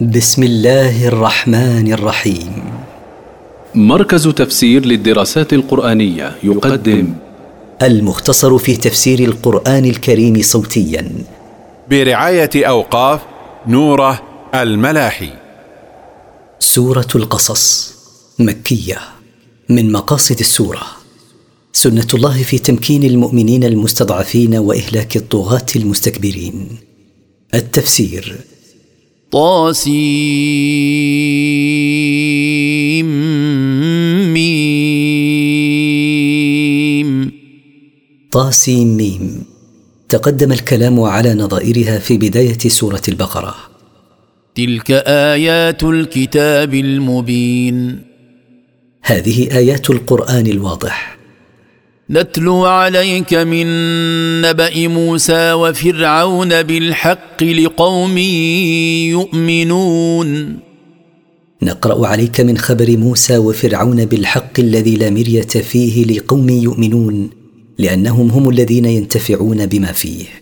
بسم الله الرحمن الرحيم. مركز تفسير للدراسات القرآنية يقدم المختصر في تفسير القرآن الكريم صوتيا. برعاية أوقاف نوره الملاحي. سورة القصص مكية من مقاصد السورة. سنة الله في تمكين المؤمنين المستضعفين وإهلاك الطغاة المستكبرين. التفسير طاسيم. ميم. طاسيم ميم. تقدم الكلام على نظائرها في بداية سورة البقرة. تلك آيات الكتاب المبين. هذه آيات القرآن الواضح. نتلو عليك من نبأ موسى وفرعون بالحق لقوم يؤمنون. نقرأ عليك من خبر موسى وفرعون بالحق الذي لا مرية فيه لقوم يؤمنون لأنهم هم الذين ينتفعون بما فيه.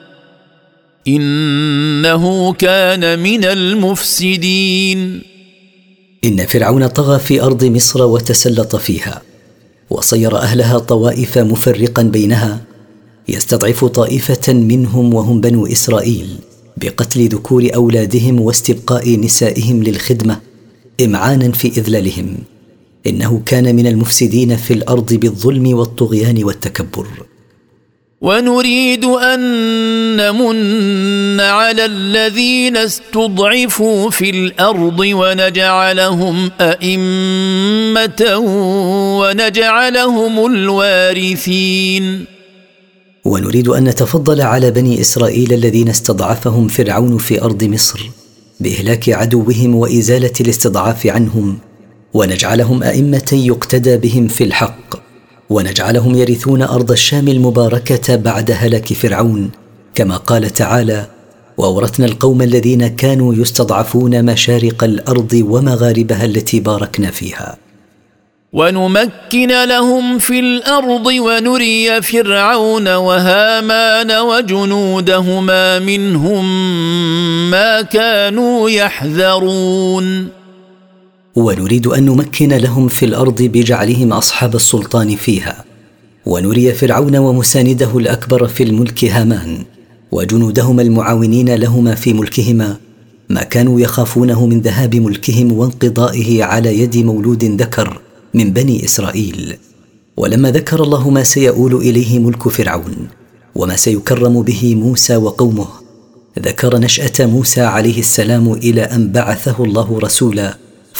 إنه كان من المفسدين. إن فرعون طغى في أرض مصر وتسلط فيها وصير أهلها طوائف مفرقا بينها يستضعف طائفة منهم وهم بنو إسرائيل بقتل ذكور أولادهم واستبقاء نسائهم للخدمة امعانا في إذلالهم. إنه كان من المفسدين في الأرض بالظلم والطغيان والتكبر. ونريد أن نمن على الذين استضعفوا في الأرض ونجعلهم أئمة ونجعلهم الوارثين. ونريد أن نتفضل على بني إسرائيل الذين استضعفهم فرعون في أرض مصر بإهلاك عدوهم وإزالة الاستضعاف عنهم ونجعلهم أئمة يقتدى بهم في الحق. ونجعلهم يرثون أرض الشام المباركة بعد هلاك فرعون. كما قال تعالى وأورثنا القوم الذين كانوا يستضعفون مشارق الأرض ومغاربها التي باركنا فيها. ونمكن لهم في الأرض ونري فرعون وهامان وجنودهما منهم ما كانوا يحذرون. ونريد أن نمكن لهم في الأرض بجعلهم أصحاب السلطان فيها. ونري فرعون ومسانده الأكبر في الملك هامان وجنودهما المعاونين لهما في ملكهما ما كانوا يخافونه من ذهاب ملكهم وانقضائه على يد مولود ذكر من بني إسرائيل. ولما ذكر الله ما سيؤول إليه ملك فرعون وما سيكرم به موسى وقومه ذكر نشأة موسى عليه السلام إلى أن بعثه الله رسولا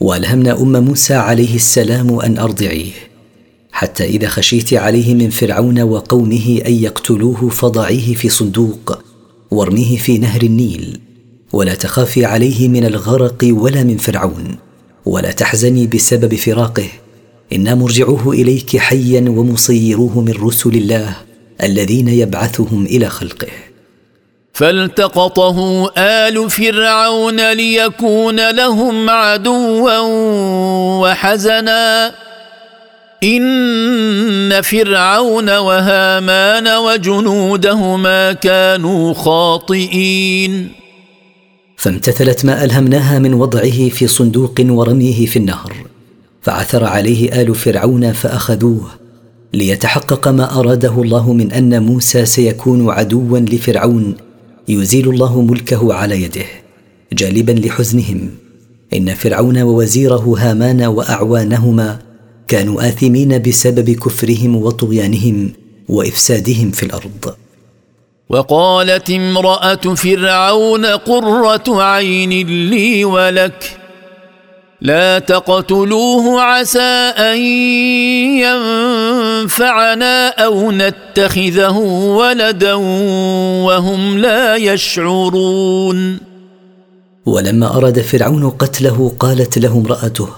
وألهمنا أم موسى عليه السلام أن أرضعيه حتى إذا خشيت عليه من فرعون وقومه أن يقتلوه فضعيه في صندوق وارميه في نهر النيل. ولا تخافي عليه من الغرق ولا من فرعون ولا تحزني بسبب فراقه. إنا مرجعوه إليك حيا ومصيروه من رسل الله الذين يبعثهم إلى خلقه. فالتقطه آل فرعون ليكون لهم عدوا وحزنا. إن فرعون وهامان وجنودهما كانوا خاطئين. فامتثلت ما ألهمناها من وضعه في صندوق ورميه في النهر. فعثر عليه آل فرعون فأخذوه ليتحقق ما أراده الله من أن موسى سيكون عدوا لفرعون يزيل الله ملكه على يده جالبا لحزنهم. إن فرعون ووزيره هامان وأعوانهما كانوا آثمين بسبب كفرهم وطغيانهم وإفسادهم في الأرض. وقالت امرأة فرعون قرة عين لي ولك لا تقتلوه عسى أن ينفعنا أو نتخذه ولدا وهم لا يشعرون. ولما أراد فرعون قتله قالت له امرأته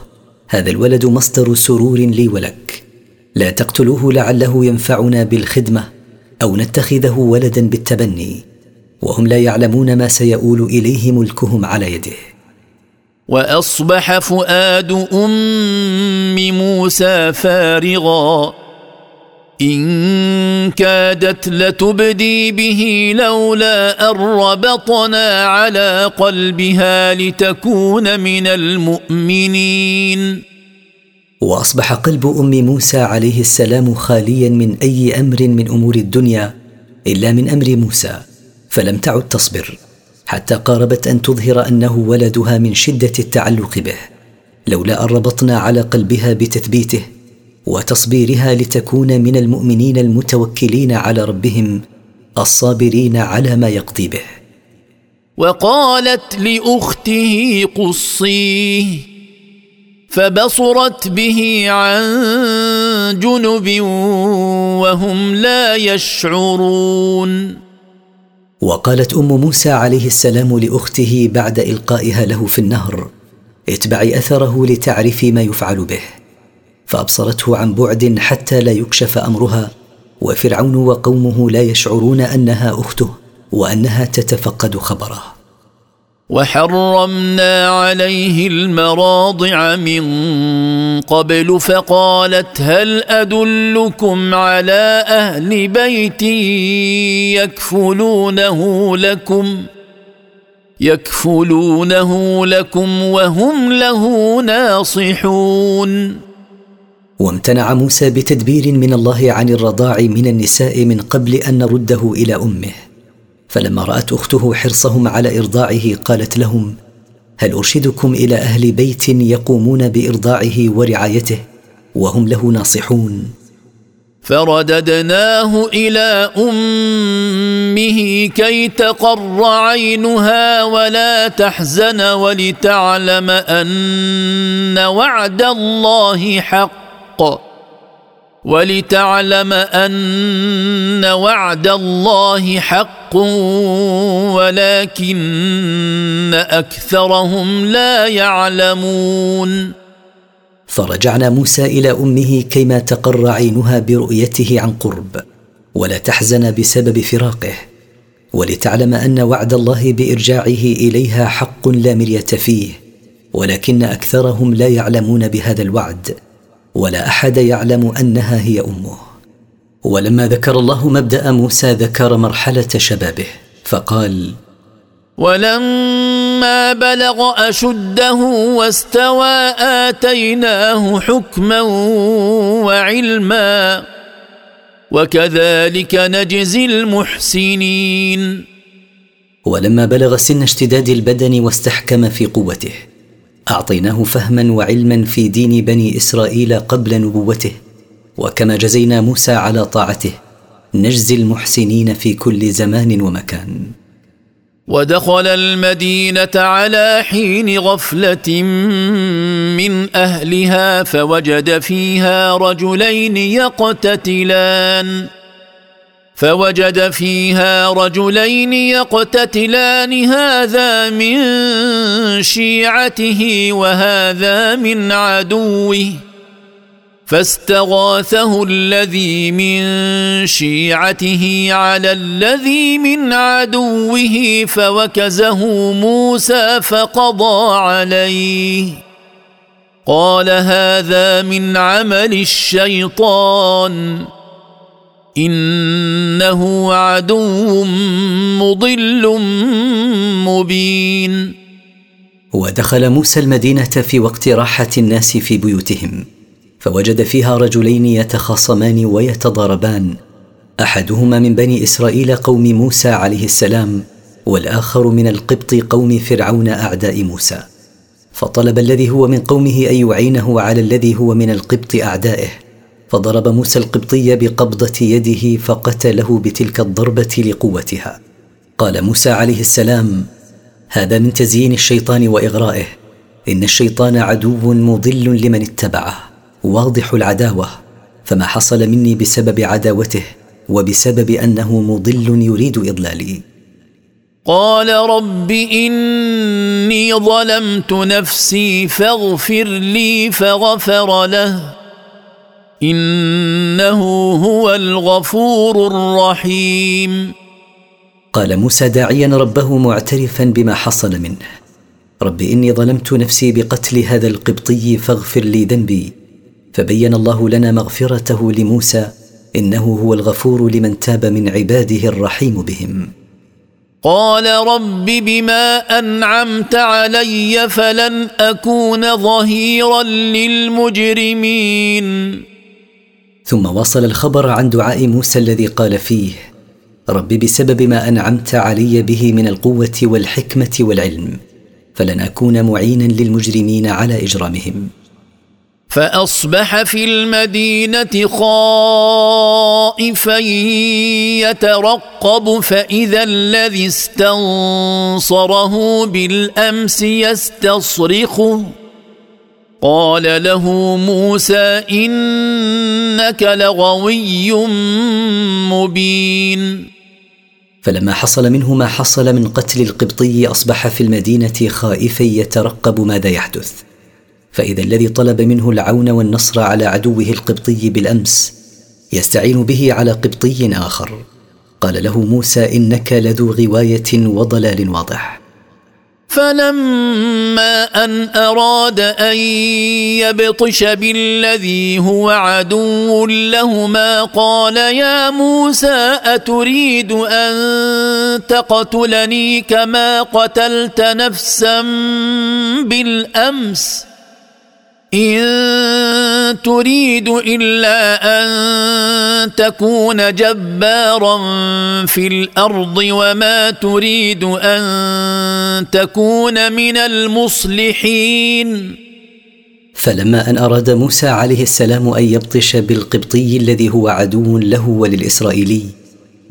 هذا الولد مصدر سرور لي ولك. لا تقتلوه لعله ينفعنا بالخدمة أو نتخذه ولدا بالتبني وهم لا يعلمون ما سيؤول إليه ملكهم على يده. وأصبح فؤاد أم موسى فارغا. إن كادت لتبدي به لولا أن ربطنا على قلبها لتكون من المؤمنين. وأصبح قلب أم موسى عليه السلام خاليا من أي أمر من أمور الدنيا إلا من أمر موسى فلم تعد تصبر. حتى قاربت أن تظهر أنه ولدها من شدة التعلق به لولا أن ربطنا على قلبها بتثبيته وتصبيرها لتكون من المؤمنين المتوكلين على ربهم الصابرين على ما يقضي به. وقالت لأخته قصيه فبصرت به عن جنب وهم لا يشعرون. وقالت أم موسى عليه السلام لأخته بعد إلقائها له في النهر اتبعي أثره لتعرفي ما يفعل به. فأبصرته عن بعد حتى لا يكشف أمرها وفرعون وقومه لا يشعرون أنها أخته وأنها تتفقد خبره. وحرمنا عليه المراضع من قبل فقالت هل أدلكم على أهل بيت يكفلونه لكم؟ يكفلونه لكم وهم له ناصحون. وامتنع موسى بتدبير من الله عن الرضاع من النساء من قبل أن نرده إلى أمه. فلما رأت أخته حرصهم على إرضاعه قالت لهم هل أرشدكم إلى أهل بيت يقومون بإرضاعه ورعايته وهم له ناصحون؟ فرددناه إلى أمه كي تقر عينها ولا تحزن ولتعلم أن وعد الله حق ولتعلم أن وعد الله حق. ولكن اكثرهم لا يعلمون فرجعنا موسى إلى أمه كيما تقر عينها برؤيته عن قرب ولا تحزن بسبب فراقه ولتعلم أن وعد الله بإرجاعه إليها حق لا مريه فيه ولكن أكثرهم لا يعلمون بهذا الوعد ولا أحد يعلم أنها هي أمه. ولما ذكر الله مبدأ موسى ذكر مرحلة شبابه فقال ولما بلغ أشده واستوى آتيناه حكما وعلما وكذلك نجزي المحسنين. ولما بلغ سن اشتداد البدن واستحكم في قوته أعطيناه فهما وعلما في دين بني إسرائيل قبل نبوته وكما جزينا موسى على طاعته نجزي المحسنين في كل زمان ومكان. ودخل المدينة على حين غفلة من أهلها فوجد فيها رجلين يقتتلان. فوجد فيها رجلين يقتتلان هذا من شيعته وهذا من عدوه. فاستغاثه الذي من شيعته على الذي من عدوه فوكزه موسى فقضى عليه. قال هذا من عمل الشيطان. إنه عدو مضل مبين. ودخل موسى المدينة في وقت راحة الناس في بيوتهم. فوجد فيها رجلين يتخاصمان ويتضاربان. أحدهما من بني إسرائيل قوم موسى عليه السلام والآخر من القبط قوم فرعون أعداء موسى. فطلب الذي هو من قومه أن يعينه على الذي هو من القبط أعدائه. فضرب موسى القبطي بقبضة يده فقتله بتلك الضربة لقوتها. قال موسى عليه السلام هذا من تزيين الشيطان وإغرائه. إن الشيطان عدو مضل لمن اتبعه. واضح العداوة فما حصل مني بسبب عداوته وبسبب أنه مضل يريد إضلالي. قال رب إني ظلمت نفسي فاغفر لي فغفر له. إنه هو الغفور الرحيم. قال موسى داعيا ربه معترفا بما حصل منه. رب إني ظلمت نفسي بقتل هذا القبطي فاغفر لي ذنبي. فبين الله لنا مغفرته لموسى إنه هو الغفور لمن تاب من عباده الرحيم بهم. قال رب بما أنعمت علي فلن أكون ظهيرا للمجرمين. ثم وصل الخبر عن دعاء موسى الذي قال فيه رب بسبب ما أنعمت علي به من القوة والحكمة والعلم فلن أكون معينا للمجرمين على إجرامهم. فأصبح في المدينة خائفا يترقب فإذا الذي استنصره بالأمس يستصرخه. قال له موسى إنك لغوي مبين. فلما حصل منه ما حصل من قتل القبطي أصبح في المدينة خائفا يترقب ماذا يحدث. فإذا الذي طلب منه العون والنصر على عدوه القبطي بالأمس يستعين به على قبطي آخر. قال له موسى إنك لذو غواية وضلال واضح. فلما أن أراد أن يبطش بالذي هو عدو لهما قال يا موسى أتريد أن تقتلني كما قتلت نفسا بالأمس؟ إن تريد إلا أن تكون جبارا في الأرض وما تريد أن تكون من المصلحين. فلما أن أراد موسى عليه السلام أن يبطش بالقبطي الذي هو عدو له وللإسرائيلي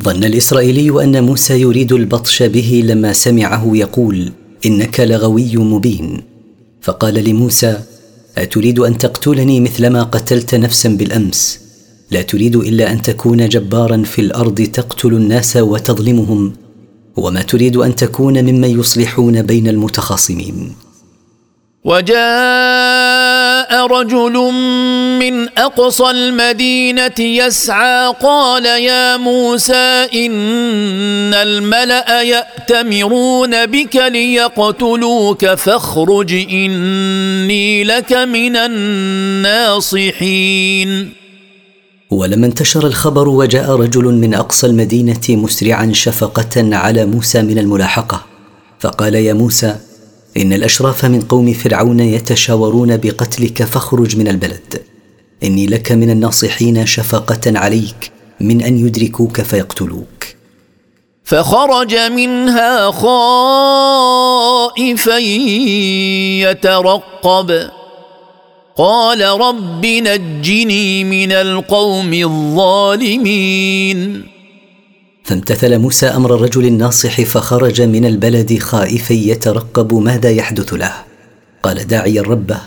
ظن الإسرائيلي أن موسى يريد البطش به لما سمعه يقول إنك لغوي مبين. فقال لموسى أتريد أن تقتلني مثلما قتلت نفسا بالأمس؟ لا تريد إلا أن تكون جبارا في الأرض تقتل الناس وتظلمهم وما تريد أن تكون ممن يصلحون بين المتخاصمين. وجاء رجل من أقصى المدينة يسعى قال يا موسى إن الملأ يأتمرون بك ليقتلوك فاخرج إني لك من الناصحين. ولما انتشر الخبر وجاء رجل من أقصى المدينة مسرعا شفقة على موسى من الملاحقة فقال يا موسى إن الأشراف من قوم فرعون يتشاورون بقتلك فاخرج من البلد. إني لك من الناصحين شفقة عليك من أن يدركوك فيقتلوك. فخرج منها خائفا يترقب. قال رب نجني من القوم الظالمين. فامتثل موسى أمر الرجل الناصح فخرج من البلد خائفا يترقب ماذا يحدث له. قال داعيا ربه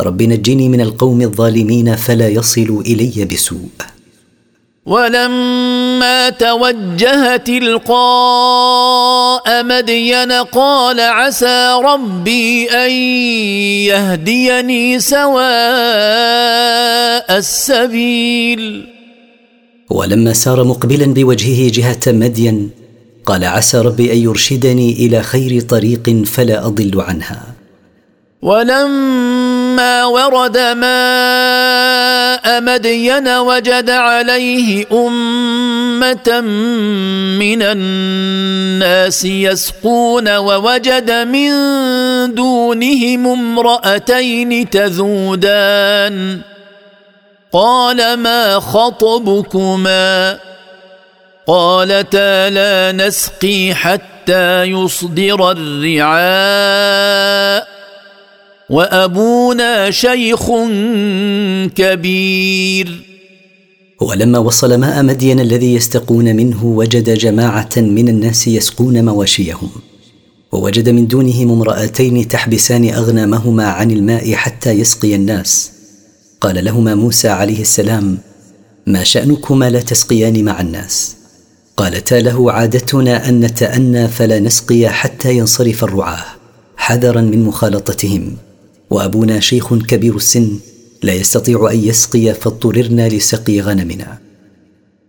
رب نجني من القوم الظالمين فلا يصلوا إلي بسوء. ولما توجه تلقاء مدين قال عسى ربي أن يهديني سواء السبيل. ولما سار مقبلا بوجهه جهة مدين قال عسى ربي أن يرشدني إلى خير طريق فلا أضل عنها. ولما ورد ماء مدين وجد عليه أمة من الناس يسقون ووجد من دونهم امرأتين تذودان. قال ما خطبكما؟ قالتا لا نسقي حتى يصدر الرعاء. وأبونا شيخ كبير. ولما وصل ماء مدين الذي يستقون منه وجد جماعة من الناس يسقون مواشيهم. ووجد من دونهم امرأتين تحبسان أغنامهما عن الماء حتى يسقي الناس. قال لهما موسى عليه السلام ما شأنكما لا تسقيان مع الناس؟ قالتا له عادتنا أن نتأنى فلا نسقي حتى ينصرف الرعاة حذرا من مخالطتهم. وأبونا شيخ كبير السن لا يستطيع أن يسقي فاضطررنا لسقي غنمنا.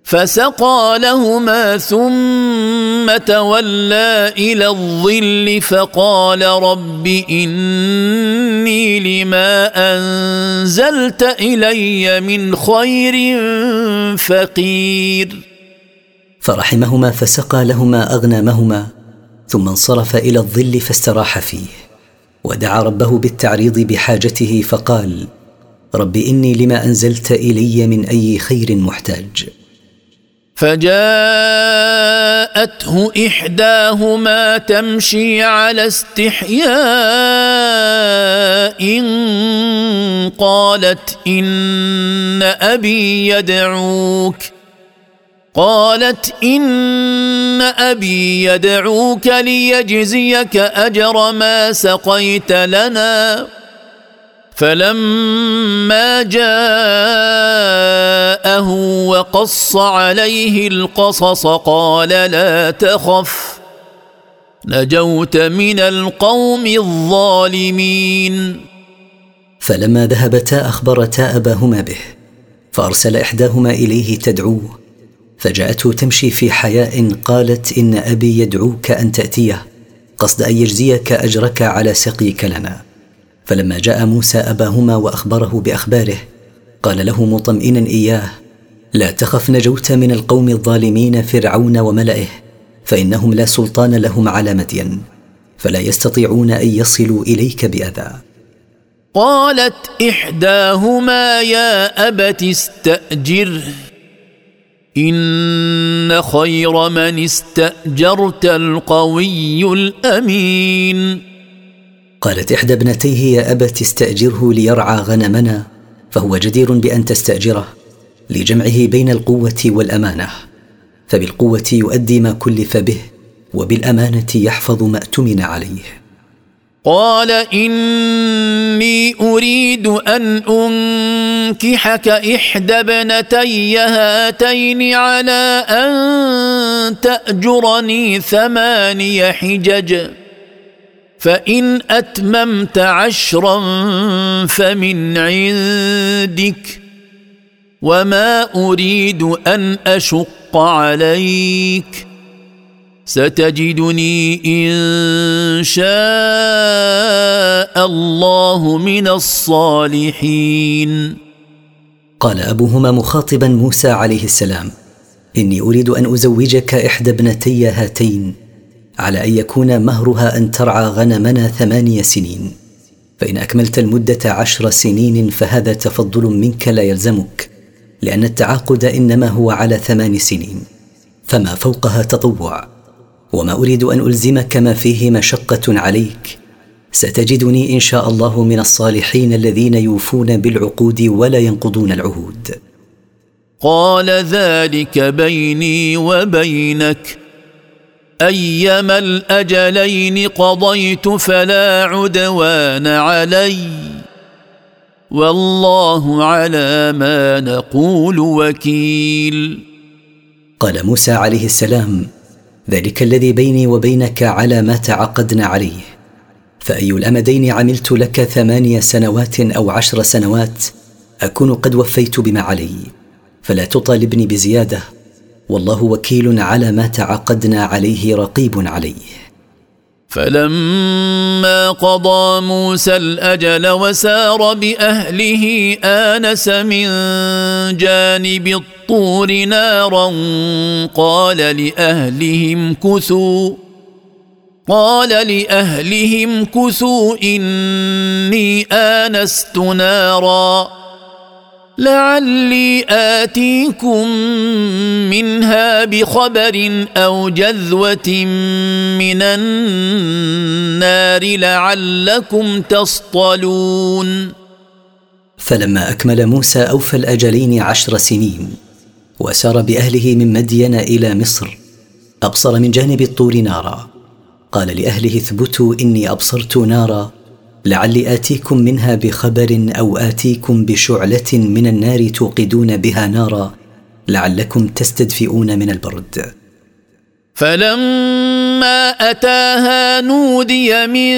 فسقى لهما ثم تولى إلى الظل فقال رب إني لما أنزلت إلي من خير فقير. فرحمهما فسقى لهما أغنامهما ثم انصرف إلى الظل فاستراح فيه ودعا ربه بالتعريض بحاجته فقال رب إني لما أنزلت إلي من أي خير محتاج. فجاءته إحداهما تمشي على استحياء قالت إن أبي يدعوك. قالت إن أبي يدعوك ليجزيك أجر ما سقيت لنا. فلما جاءه وقص عليه القصص قال لا تخف نجوت من القوم الظالمين. فلما ذهبتا أخبرتا أباهما به فأرسل إحداهما إليه تدعوه فجاءته تمشي في حياء قالت إن أبي يدعوك أن تأتيه قصد أن يجزيك أجرك على سقيك لنا. فلما جاء موسى أباهما وأخبره بأخباره قال له مطمئنا إياه لا تخف نجوت من القوم الظالمين فرعون وملئه فإنهم لا سلطان لهم على مدين فلا يستطيعون أن يصلوا إليك بأذى. قالت إحداهما يا أبت استاجره إن خير من استأجرت القوي الأمين. قالت إحدى ابنتيه يا أبت استأجره ليرعى غنمنا. فهو جدير بأن تستأجره لجمعه بين القوة والأمانة. فبالقوة يؤدي ما كلف به وبالأمانة يحفظ ما اؤتمن عليه. قال إني أريد أن أنكحك إحدى ابنتي هاتين على أن تأجرني ثماني حجج. فإن أتممت عشرا فمن عندك وما أريد أن أشق عليك ستجدني إن شاء الله من الصالحين. قال أبوهما مخاطبا موسى عليه السلام إني أريد أن أزوجك إحدى ابنتي هاتين. على أن يكون مهرها أن ترعى غنمنا ثمانيه سنين. فإن أكملت المدة عشر سنين فهذا تفضل منك لا يلزمك لأن التعاقد إنما هو على ثمان سنين. فما فوقها تطوع. وما أريد أن ألزمك ما فيه مشقة عليك. ستجدني إن شاء الله من الصالحين الذين يوفون بالعقود ولا ينقضون العهود. قال ذلك بيني وبينك. أيما الأجلين قضيت فلا عدوان علي والله على ما نقول وكيل. قال موسى عليه السلام ذلك الذي بيني وبينك على ما تعقدنا عليه. فأي الأمدين عملت لك ثمانيه سنوات أو عشر سنوات أكون قد وفيت بما علي. فلا تطالبني بزيادة. والله وكيل على ما تعقدنا عليه رقيب عليه. فلما قضى موسى الأجل وسار بأهله آنس من جانب الطور نارا قال لأهلهم كثوا قال لأهلهم كثوا إني آنست نارا. لعلي آتيكم منها بخبر أو جذوة من النار لعلكم تصطلون. فلما أكمل موسى أوفى الأجلين عشر سنين وسار بأهله من مدين إلى مصر أبصر من جانب الطور نارا قال لأهله اثبتوا إني أبصرت نارا لعلي آتيكم منها بخبر أو آتيكم بشعلة من النار توقدون بها نارا لعلكم تستدفئون من البرد. فلما أتاها نودي من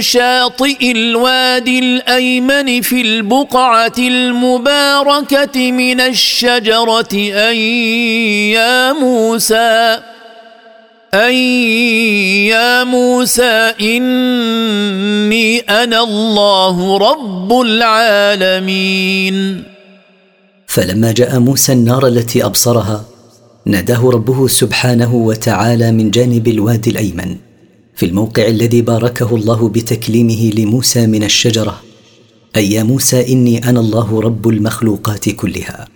شاطئ الوادي الأيمن في البقعة المباركة من الشجرة أن يا موسى اي يا موسى إني أنا الله رب العالمين. فلما جاء موسى النار التي أبصرها ناداه ربه سبحانه وتعالى من جانب الوادي الأيمن في الموقع الذي باركه الله بتكليمه لموسى من الشجرة أي يا موسى إني أنا الله رب المخلوقات كلها.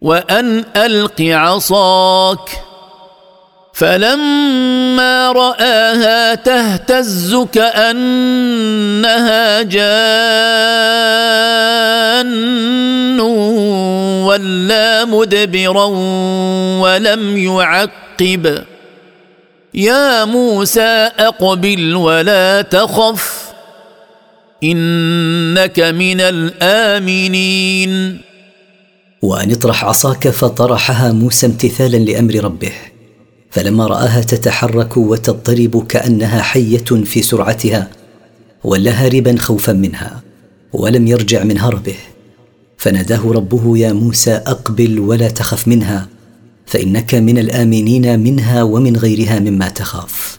وأن ألق عصاك. فلما رآها تهتز كأنها جان ولا مدبرا ولم يعقب. يا موسى أقبل ولا تخف إنك من الآمنين. وأن اطرح عصاك فطرحها موسى امتثالا لأمر ربه. فلما رآها تتحرك وتضطرب كأنها حية في سرعتها ولا هاربا خوفا منها ولم يرجع من هربه. فناداه ربه يا موسى أقبل ولا تخف منها فإنك من الآمنين منها ومن غيرها مما تخاف.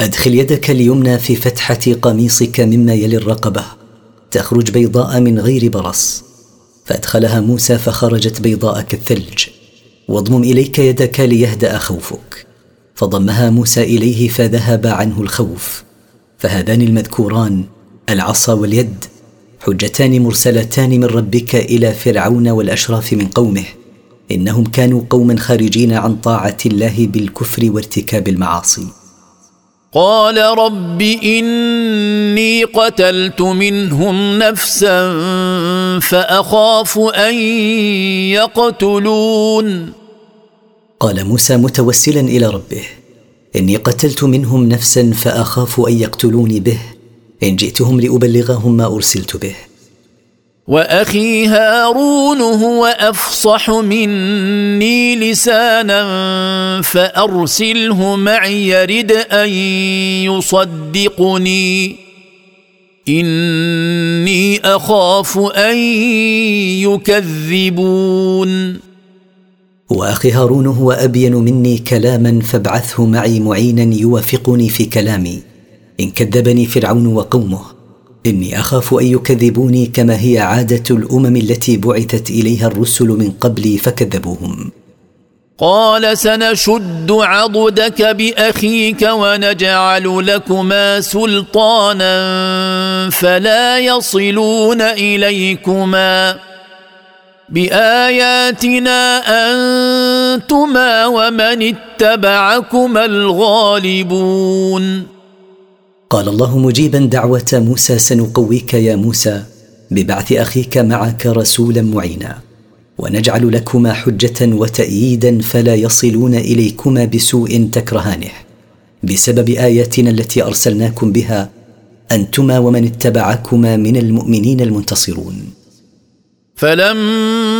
أدخل يدك اليمنى في فتحة قميصك مما يلي الرقبة. تخرج بيضاء من غير برص. فأدخلها موسى فخرجت بيضاء كالثلج واضمم إليك يدك ليهدأ خوفك. فضمها موسى إليه فذهب عنه الخوف. فهذان المذكوران العصا واليد. حجتان مرسلتان من ربك إلى فرعون والأشراف من قومه. إنهم كانوا قوما خارجين عن طاعة الله بالكفر وارتكاب المعاصي. قال رب إني قتلت منهم نفسا فأخاف أن يقتلون. قال موسى متوسلا إلى ربه إني قتلت منهم نفسا فأخاف أن يقتلوني به إن جئتهم لأبلغهم ما أرسلت به. وأخي هارون هو أفصح مني لسانا فأرسله معي يرد أن يصدقني. إني أخاف أن يكذبون. وأخي هارون هو أبين مني كلاما فابعثه معي معينا يوافقني في كلامي. إن كذبني فرعون وقومه. إني أخاف أن يكذبوني كما هي عادة الأمم التي بعثت إليها الرسل من قبلي فكذبوهم. قال سنشد عضدك بأخيك ونجعل لكما سلطانا فلا يصلون إليكما. بآياتنا أنتما ومن اتبعكما الغالبون. قال الله مجيبا دعوة موسى سنقويك يا موسى ببعث أخيك معك رسولا معينا. ونجعل لكما حجة وتأييدا فلا يصلون إليكما بسوء تكرهانه. بسبب آياتنا التي أرسلناكم بها أنتما ومن اتبعكما من المؤمنين المنتصرون. فلما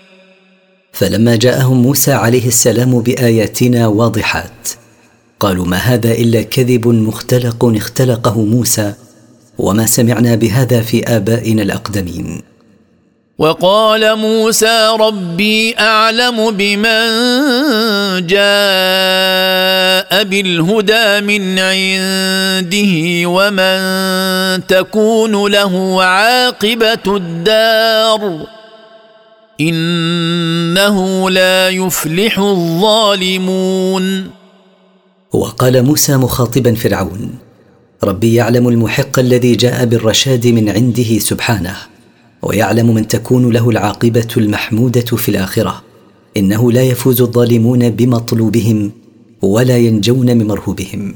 فلما جاءهم موسى عليه السلام بآياتنا واضحات. قالوا ما هذا إلا كذب مختلق اختلقه موسى وما سمعنا بهذا في آبائنا الأقدمين. وقال موسى ربي أعلم بمن جاء بالهدى من عنده ومن تكون له عاقبة الدار. إنه لا يفلح الظالمون. وقال موسى مخاطبا فرعون ربي يعلم المحق الذي جاء بالرشاد من عنده سبحانه ويعلم من تكون له العاقبة المحمودة في الآخرة. إنه لا يفوز الظالمون بمطلوبهم ولا ينجون من مرهوبهم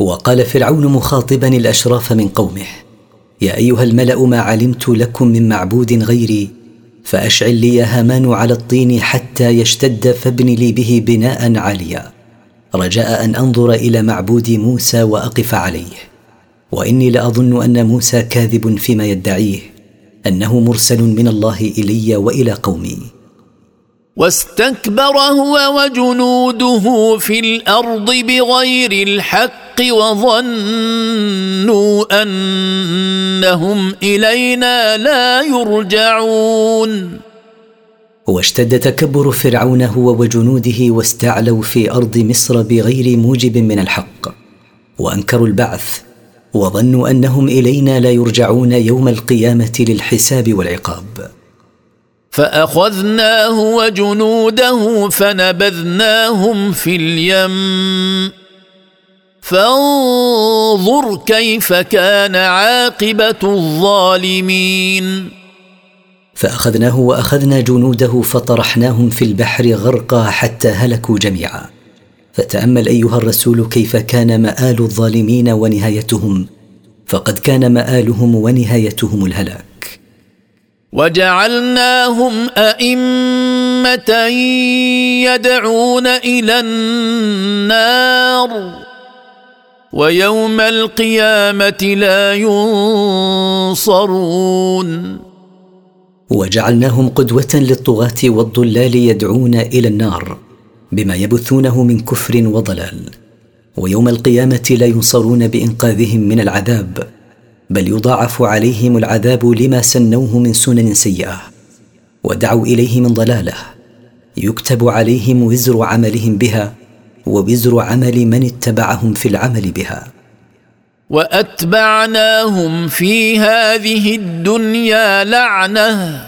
وقال فرعون مخاطبا الأشراف من قومه يا أيها الملأ ما علمت لكم من معبود غيري فأشعل لي هامان على الطين حتى يشتد فابن لي به بناء عاليا رجاء أن أنظر إلى معبود موسى وأقف عليه. وإني لأظن أن موسى كاذب فيما يدعيه أنه مرسل من الله إلي وإلى قومي. واستكبر هو وجنوده في الأرض بغير الحق وظنوا أنهم إلينا لا يرجعون. واشتد تكبر فرعون هو وجنوده واستعلوا في أرض مصر بغير موجب من الحق وأنكروا البعث وظنوا أنهم إلينا لا يرجعون يوم القيامة للحساب والعقاب. فأخذناه وجنوده فنبذناهم في اليم. فانظر كيف كان عاقبة الظالمين. فأخذناه وأخذنا جنوده فطرحناهم في البحر غرقا حتى هلكوا جميعا. فتأمل أيها الرسول كيف كان مآل الظالمين ونهايتهم. فقد كان مآلهم ونهايتهم الهلاك. وجعلناهم أئمة يدعون إلى النار. ويوم القيامة لا ينصرون. وجعلناهم قدوة للطغاة والضلال يدعون إلى النار بما يبثونه من كفر وضلال. ويوم القيامة لا ينصرون بإنقاذهم من العذاب. بل يضاعف عليهم العذاب لما سنوه من سنن سيئة ودعوا إليه من ضلالة يكتب عليهم وزر عملهم بها ووزر عمل من اتبعهم في العمل بها. وأتبعناهم في هذه الدنيا لعنة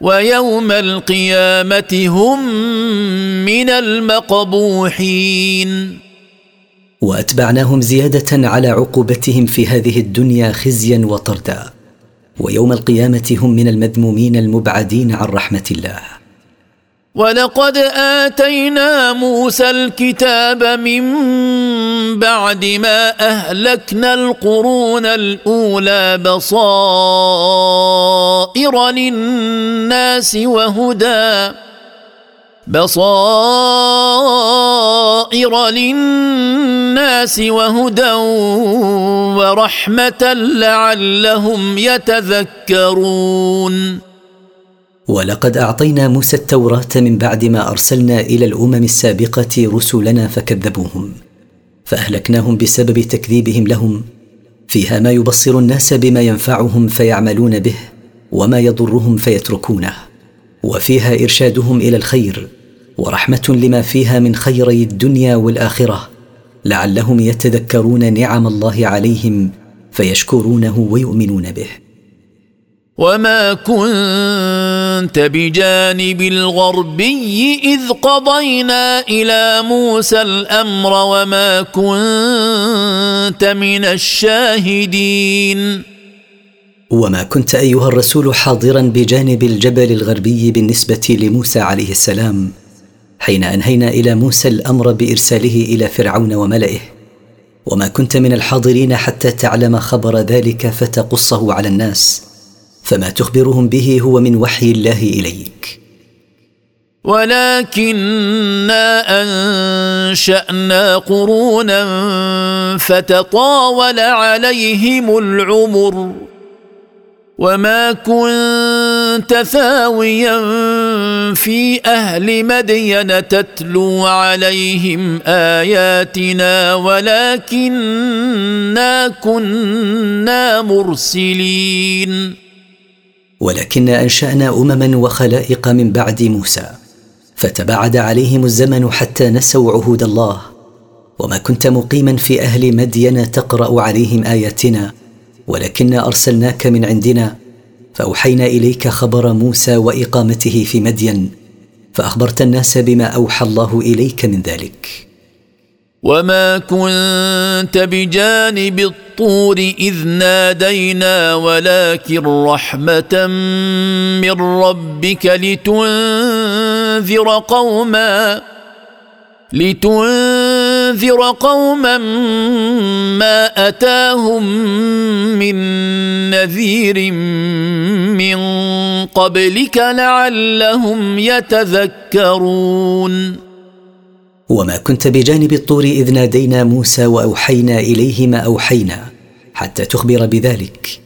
ويوم القيامة هم من المقبوحين. وأتبعناهم زيادة على عقوبتهم في هذه الدنيا خزيا وطردا. ويوم القيامة هم من المذمومين المبعدين عن رحمة الله. ولقد آتينا موسى الكتاب من بعد ما أهلكنا القرون الأولى بصائر للناس وهدى. بصائر للناس وهدى ورحمة لعلهم يتذكرون. ولقد أعطينا موسى التوراة من بعد ما أرسلنا إلى الأمم السابقة رسلنا فكذبوهم فأهلكناهم بسبب تكذيبهم لهم فيها ما يبصر الناس بما ينفعهم فيعملون به وما يضرهم فيتركونه. وفيها إرشادهم إلى الخير ورحمة لما فيها من خيري الدنيا والآخرة. لعلهم يتذكرون نعم الله عليهم فيشكرونه ويؤمنون به. وما كنت بجانب الغربي إذ قضينا إلى موسى الأمر وما كنت من الشاهدين. وما كنت أيها الرسول حاضرا بجانب الجبل الغربي بالنسبة لموسى عليه السلام حين أنهينا إلى موسى الأمر بإرساله إلى فرعون وملئه. وما كنت من الحاضرين حتى تعلم خبر ذلك فتقصه على الناس فما تخبرهم به هو من وحي الله إليك. ولكنا أنشأنا قرونا فتطاول عليهم العمر. وما كنت ثاويا في أهل مدين تتلو عليهم اياتنا ولكنا كنا مرسلين ولكن أنشأنا أمما وخلائق من بعد موسى فتباعد عليهم الزمن حتى نسوا عهود الله. وما كنت مقيما في أهل مدين تقرأ عليهم آياتنا ولكنا أرسلناك من عندنا فأوحينا إليك خبر موسى وإقامته في مدين فأخبرت الناس بما أوحى الله إليك من ذلك. وما كنت بجانب الطور إذ نادينا ولكن رحمة من ربك لتنذر قوما. لتنذر قوما ما أتاهم من نذير من قبلك لعلهم يتذكرون. وما كنت بجانب الطور إذ نادينا موسى وأوحينا إليه ما أوحينا حتى تخبر بذلك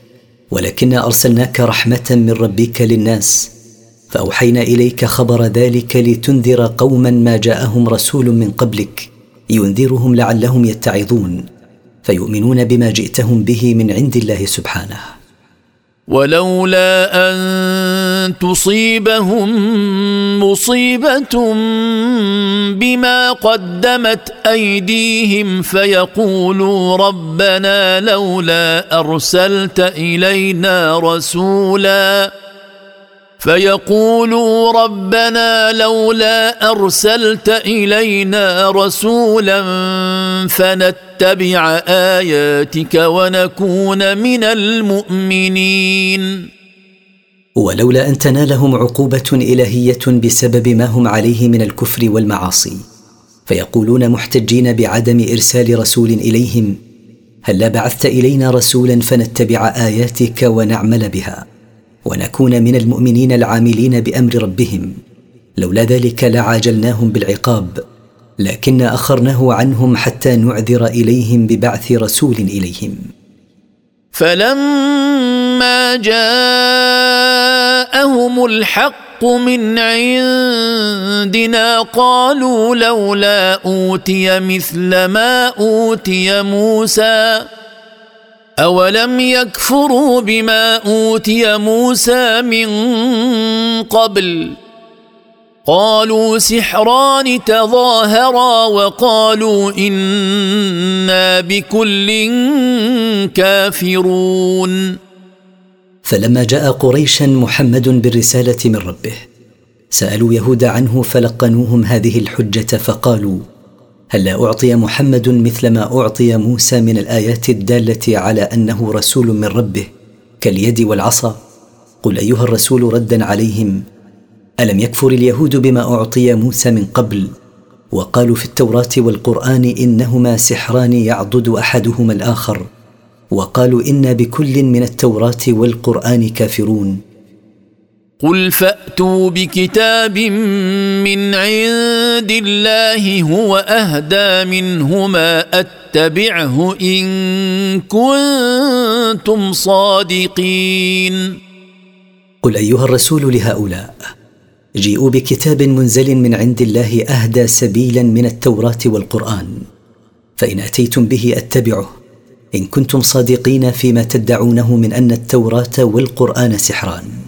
ولكنا أرسلناك رحمة من ربك للناس فأوحينا إليك خبر ذلك لتنذر قوما ما جاءهم رسول من قبلك ينذرهم لعلهم يتعظون فيؤمنون بما جئتهم به من عند الله سبحانه. ولولا أن تصيبهم مصيبة بما قدمت أيديهم فيقولوا ربنا لولا أرسلت إلينا رسولا فيقولوا ربنا لولا أرسلت إلينا رسولا فنتبع آياتك ونكون من المؤمنين. ولولا أن تنالهم عقوبة إلهية بسبب ما هم عليه من الكفر والمعاصي فيقولون محتجين بعدم إرسال رسول إليهم هلا بعثت إلينا رسولا فنتبع آياتك ونعمل بها؟ ونكون من المؤمنين العاملين بأمر ربهم. لولا ذلك لعاجلناهم بالعقاب لكن أخرناه عنهم حتى نعذر إليهم ببعث رسول إليهم. فلما جاءهم الحق من عندنا قالوا لولا أوتي مثل ما أوتي موسى. اولم يكفروا بما اوتي موسى من قبل قالوا سحران تظاهرا وقالوا أنا بكل كافرون فلما جاء قريشا محمد بالرسالة من ربه سألوا يهود عنه فلقنوهم هذه الحجة فقالوا هلا أعطي محمد مثل ما أعطي موسى من الآيات الدالة على أنه رسول من ربه كاليد والعصا؟ قل أيها الرسول ردا عليهم ألم يكفر اليهود بما أعطي موسى من قبل؟ وقالوا في التوراة والقرآن إنهما سحران يعضد أحدهما الآخر. وقالوا إنا بكل من التوراة والقرآن كافرون. قل فاتوا بكتاب من عند الله هو اهدى منهما اتبعه ان كنتم صادقين قل ايها الرسول لهؤلاء جيئوا بكتاب منزل من عند الله اهدى سبيلا من التوراه والقران فان اتيتم به اتبعه. ان كنتم صادقين فيما تدعونه من ان التوراه والقران سحران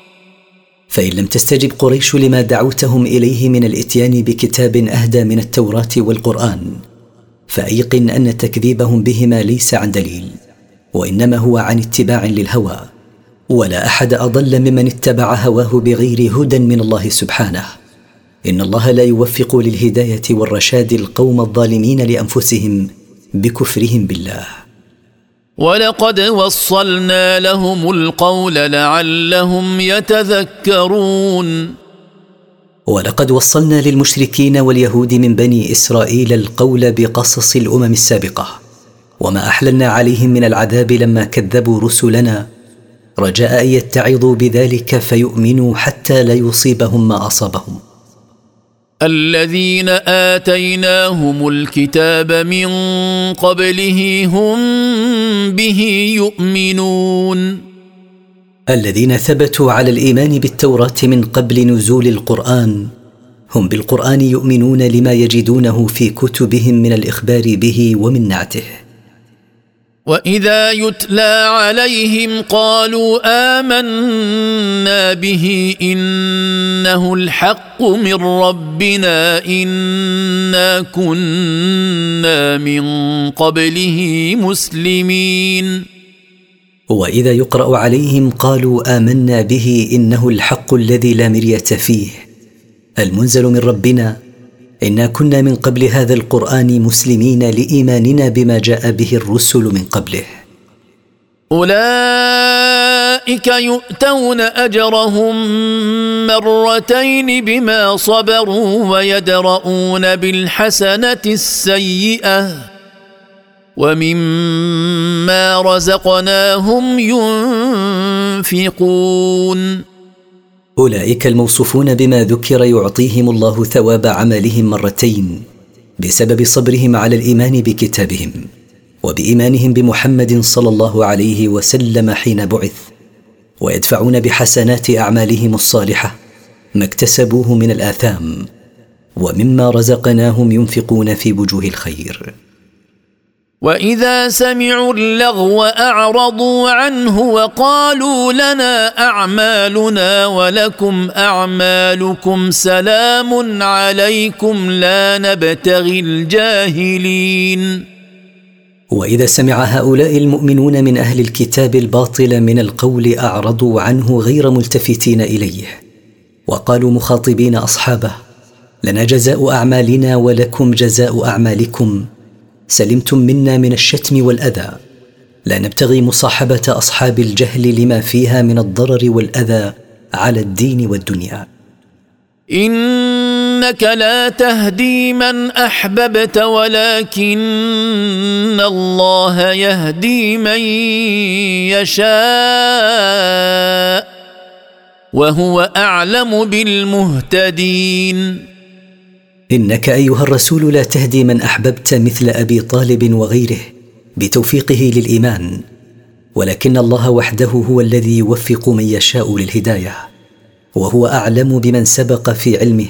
فإن لم تستجب قريش لما دعوتهم إليه من الإتيان بكتاب أهدى من التوراة والقرآن فأيقن أن تكذيبهم بهما ليس عن دليل وإنما هو عن اتباع للهوى ولا أحد أضل ممن اتبع هواه بغير هدى من الله سبحانه. إن الله لا يوفق للهداية والرشاد القوم الظالمين لأنفسهم بكفرهم بالله. ولقد وصلنا لهم القول لعلهم يتذكرون. ولقد وصلنا للمشركين واليهود من بني إسرائيل القول بقصص الأمم السابقة وما أحللنا عليهم من العذاب لما كذبوا رسلنا. رجاء أن يتعظوا بذلك فيؤمنوا حتى لا يصيبهم ما أصابهم. الذين آتيناهم الكتاب من قبله هم به يؤمنون. الذين ثبتوا على الإيمان بالتوراة من قبل نزول القرآن هم بالقرآن يؤمنون لما يجدونه في كتبهم من الإخبار به ومن نعته. وإذا يتلى عليهم قالوا آمنا به إنه الحق من ربنا إنا كنا من قبله مسلمين. وإذا يقرأ عليهم قالوا آمنا به إنه الحق الذي لا مرية فيه. المنزل من ربنا انا كنا من قبل هذا القران مسلمين لايماننا بما جاء به الرسل من قبله. اولئك يؤتون اجرهم مرتين بما صبروا ويدرؤون بالحسنه السيئه ومما رزقناهم ينفقون أولئك الموصوفون بما ذكر يعطيهم الله ثواب عملهم مرتين بسبب صبرهم على الإيمان بكتابهم وبإيمانهم بمحمد صلى الله عليه وسلم حين بعث ويدفعون بحسنات أعمالهم الصالحة ما اكتسبوه من الآثام ومما رزقناهم ينفقون في وجوه الخير. واذا سمعوا اللغو اعرضوا عنه وقالوا لنا اعمالنا ولكم اعمالكم سلام عليكم لا نبتغي الجاهلين واذا سمع هؤلاء المؤمنون من أهل الكتاب الباطل من القول اعرضوا عنه غير ملتفتين اليه وقالوا مخاطبين اصحابه لنا جزاء اعمالنا ولكم جزاء اعمالكم سلمتم منا من الشتم والأذى. لا نبتغي مصاحبة أصحاب الجهل لما فيها من الضرر والأذى على الدين والدنيا. إنك لا تهدي من أحببت ولكن الله يهدي من يشاء وهو أعلم بالمهتدين. إنك أيها الرسول لا تهدي من أحببت مثل أبي طالب وغيره بتوفيقه للإيمان ولكن الله وحده هو الذي يوفق من يشاء للهداية وهو أعلم بمن سبق في علمه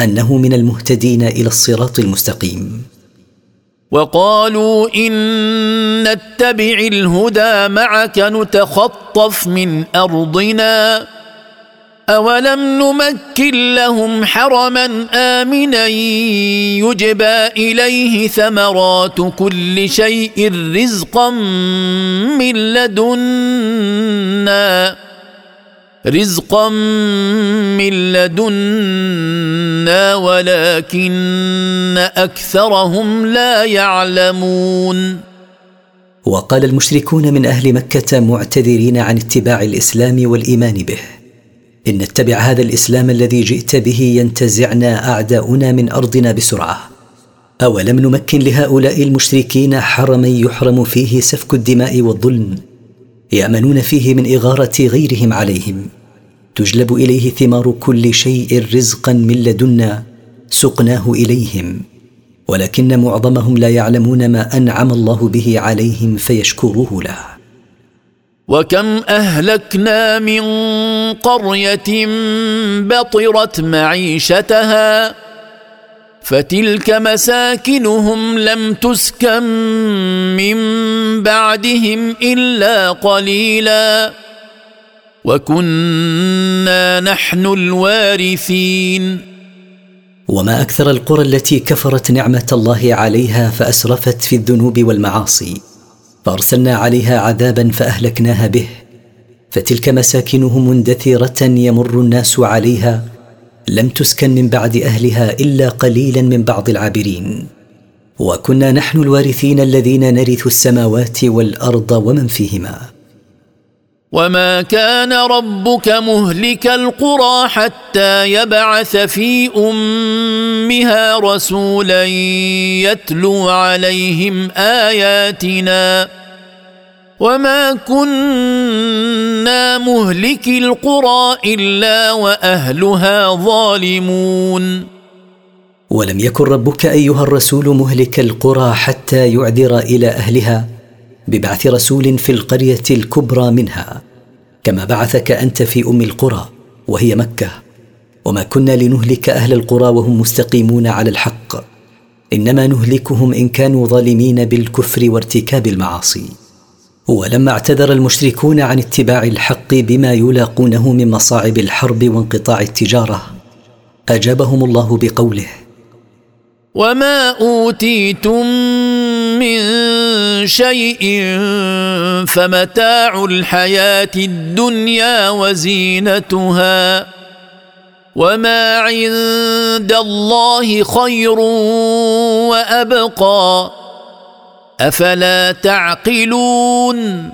أنه من المهتدين إلى الصراط المستقيم. وقالوا إن نتبع الهدى معك نتخطف من أرضنا. أولم نمكن لهم حرما آمنا يجبى إليه ثمرات كل شيء رزقا من لدنا رزقا من لدنا ولكن أكثرهم لا يعلمون وقال المشركون من أهل مكة معتذرين عن اتباع الإسلام والإيمان به. إن نتبع هذا الإسلام الذي جئت به ينتزعنا أعداؤنا من أرضنا بسرعة. أولم نمكن لهؤلاء المشركين حرما يحرم فيه سفك الدماء والظلم يأمنون فيه من إغارة غيرهم عليهم. تجلب إليه ثمار كل شيء رزقا من لدنا سقناه إليهم. ولكن معظمهم لا يعلمون ما أنعم الله به عليهم فيشكروه له. وكم أهلكنا من قرية بطرت معيشتها فتلك مساكنهم لم تسكن من بعدهم إلا قليلا وكنا نحن الوارثين. وما أكثر القرى التي كفرت نعمة الله عليها فأسرفت في الذنوب والمعاصي. فأرسلنا عليها عذابا فأهلكناها به فتلك مساكنهم مندثره يمر الناس عليها لم تسكن من بعد أهلها إلا قليلا من بعض العابرين. وكنا نحن الوارثين الذين نرث السماوات والأرض ومن فيهما. وما كان ربك مهلك القرى حتى يبعث في امها رسولا يتلو عليهم اياتنا وما كنا مهلك القرى الا واهلها ظالمون ولم يكن ربك ايها الرسول مهلك القرى حتى يعذر إلى اهلها ببعث رسول في القرية الكبرى منها كما بعثك أنت في أم القرى وهي مكة. وما كنا لنهلك أهل القرى وهم مستقيمون على الحق. إنما نهلكهم إن كانوا ظالمين بالكفر وارتكاب المعاصي. ولما اعتذر المشركون عن اتباع الحق بما يلاقونه من مصاعب الحرب وانقطاع التجارة أجابهم الله بقوله وما أوتيتم من شيء فمتاع الحياة الدنيا وزينتها وما عند الله خير وأبقى أفلا تعقلون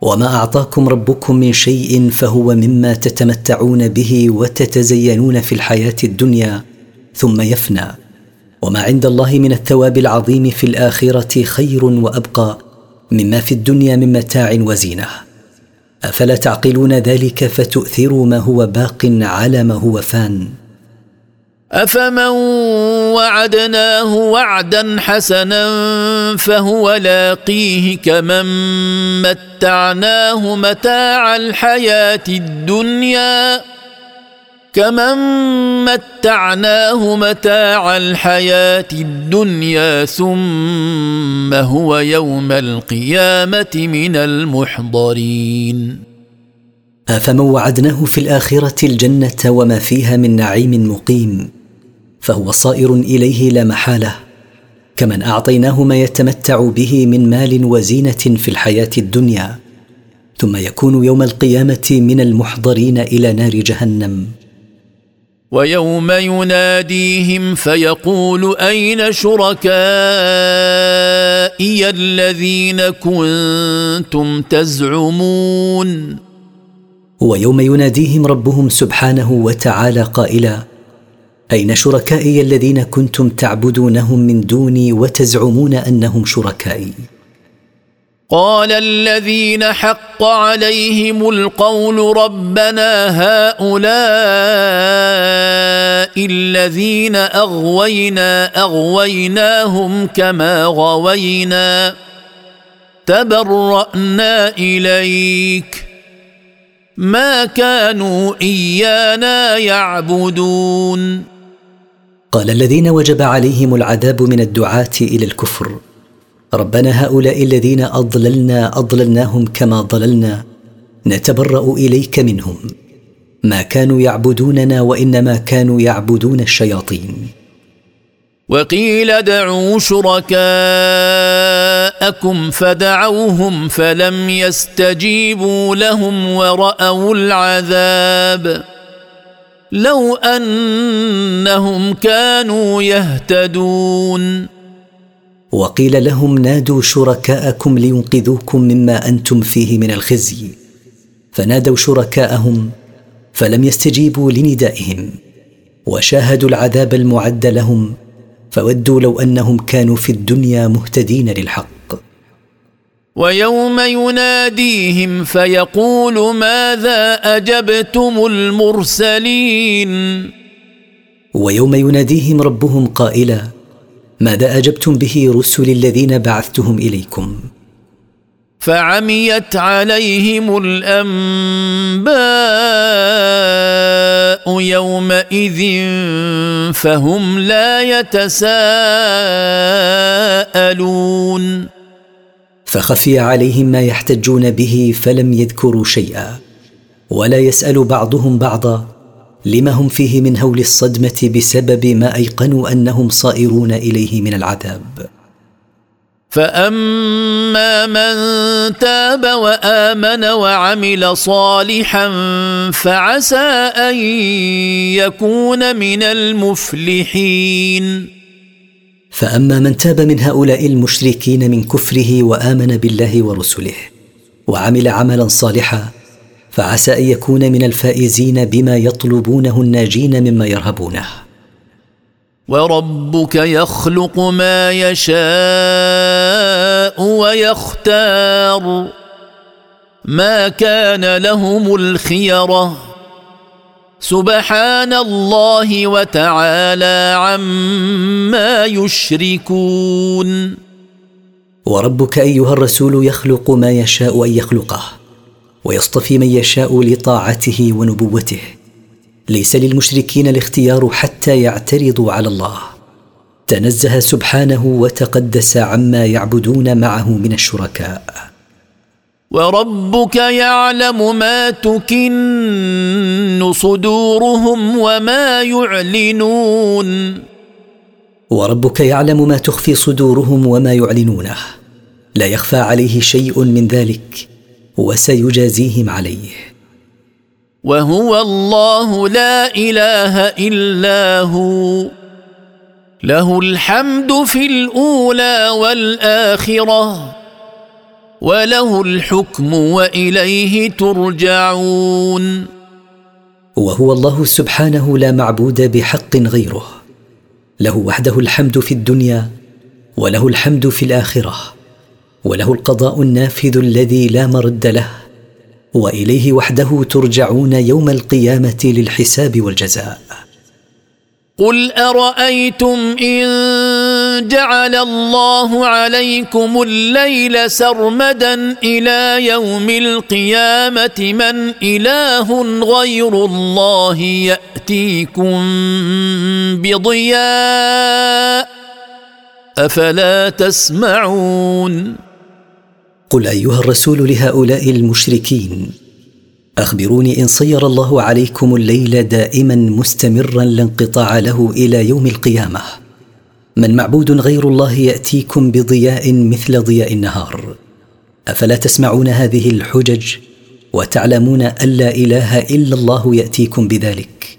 وما أعطاكم ربكم من شيء فهو مما تتمتعون به وتتزينون في الحياة الدنيا ثم يفنى. وما عند الله من الثواب العظيم في الآخرة خير وأبقى مما في الدنيا من متاع وزينة. أفلا تعقلون ذلك فتؤثروا ما هو باق على ما هو فان؟ أفمن وعدناه وعدا حسنا فهو لاقيه كمن متعناه متاع الحياة الدنيا. كمن متعناه متاع الحياة الدنيا ثم هو يوم القيامه من المحضرين افمن وعدناه في الاخره الجنه وما فيها من نعيم مقيم فهو صائر اليه لا محاله كمن اعطيناه ما يتمتع به من مال وزينه في الحياة الدنيا ثم يكون يوم القيامه من المحضرين إلى نار جهنم ويوم يناديهم فيقول أين شركائي الذين كنتم تزعمون؟ ويوم يناديهم ربهم سبحانه وتعالى قائلا أين شركائي الذين كنتم تعبدونهم من دوني وتزعمون أنهم شركائي؟ قال الذين حق عليهم القول ربنا هؤلاء الذين أغوينا أغويناهم كما غوينا. تبرأنا إليك. ما كانوا إيانا يعبدون. قال الذين وجب عليهم العذاب من الدعاة إلى الكفر. ربنا هؤلاء الذين أضللنا أضللناهم كما ضللنا. نتبرأ إليك منهم. ما كانوا يعبدوننا وإنما كانوا يعبدون الشياطين. وقيل ادعوا شركاءكم فدعوهم فلم يستجيبوا لهم ورأوا العذاب. لو أنهم كانوا يهتدون. وقيل لهم نادوا شركاءكم لينقذوكم مما أنتم فيه من الخزي. فنادوا شركاءهم فلم يستجيبوا لندائهم وشاهدوا العذاب المعد لهم فودوا لو أنهم كانوا في الدنيا مهتدين للحق. ويوم يناديهم فيقول ماذا أجبتم المرسلين؟ ويوم يناديهم ربهم قائلا ماذا أجبتم به رسل الذين بعثتهم إليكم؟ فعميت عليهم الأنباء يومئذ فهم لا يتساءلون. فخفي عليهم ما يحتجون به فلم يذكروا شيئا ولا يسأل بعضهم بعضا. لما هم فيه من هول الصدمة بسبب ما أيقنوا أنهم صائرون إليه من العذاب. فأما من تاب وآمن وعمل صالحا فعسى أن يكون من المفلحين. فأما من تاب من هؤلاء المشركين من كفره وآمن بالله ورسله وعمل عملا صالحا فعسى أن يكون من الفائزين بما يطلبونه الناجين مما يرهبونه. وربك يخلق ما يشاء ويختار. ما كان لهم الخيره. سبحان الله وتعالى عما يشركون. وربك ايها الرسول يخلق ما يشاء ان يخلقه. ويصطفي من يشاء لطاعته ونبوته. ليس للمشركين الاختيار حتى يعترضوا على الله. تنزه سبحانه وتقدس عما يعبدون معه من الشركاء. وربك يعلم ما تكن صدورهم وما يعلنون. وربك يعلم ما تخفي صدورهم وما يعلنونه. لا يخفى عليه شيء من ذلك. وسيجازيهم عليه. وهو الله لا إله إلا هو. له الحمد في الأولى والآخرة. وله الحكم وإليه ترجعون. وهو الله سبحانه لا معبود بحق غيره. له وحده الحمد في الدنيا وله الحمد في الآخرة. وله القضاء النافذ الذي لا مرد له. وإليه وحده ترجعون يوم القيامة للحساب والجزاء. قل أرأيتم إن جعل الله عليكم الليل سرمدا إلى يوم القيامة من إله غير الله يأتيكم بضياء أفلا تسمعون قل أيها الرسول لهؤلاء المشركين أخبروني إن صير الله عليكم الليل دائما مستمرا لا انقطاع له إلى يوم القيامة. من معبود غير الله يأتيكم بضياء مثل ضياء النهار. أفلا تسمعون هذه الحجج؟ وتعلمون أن لا إله إلا الله يأتيكم بذلك.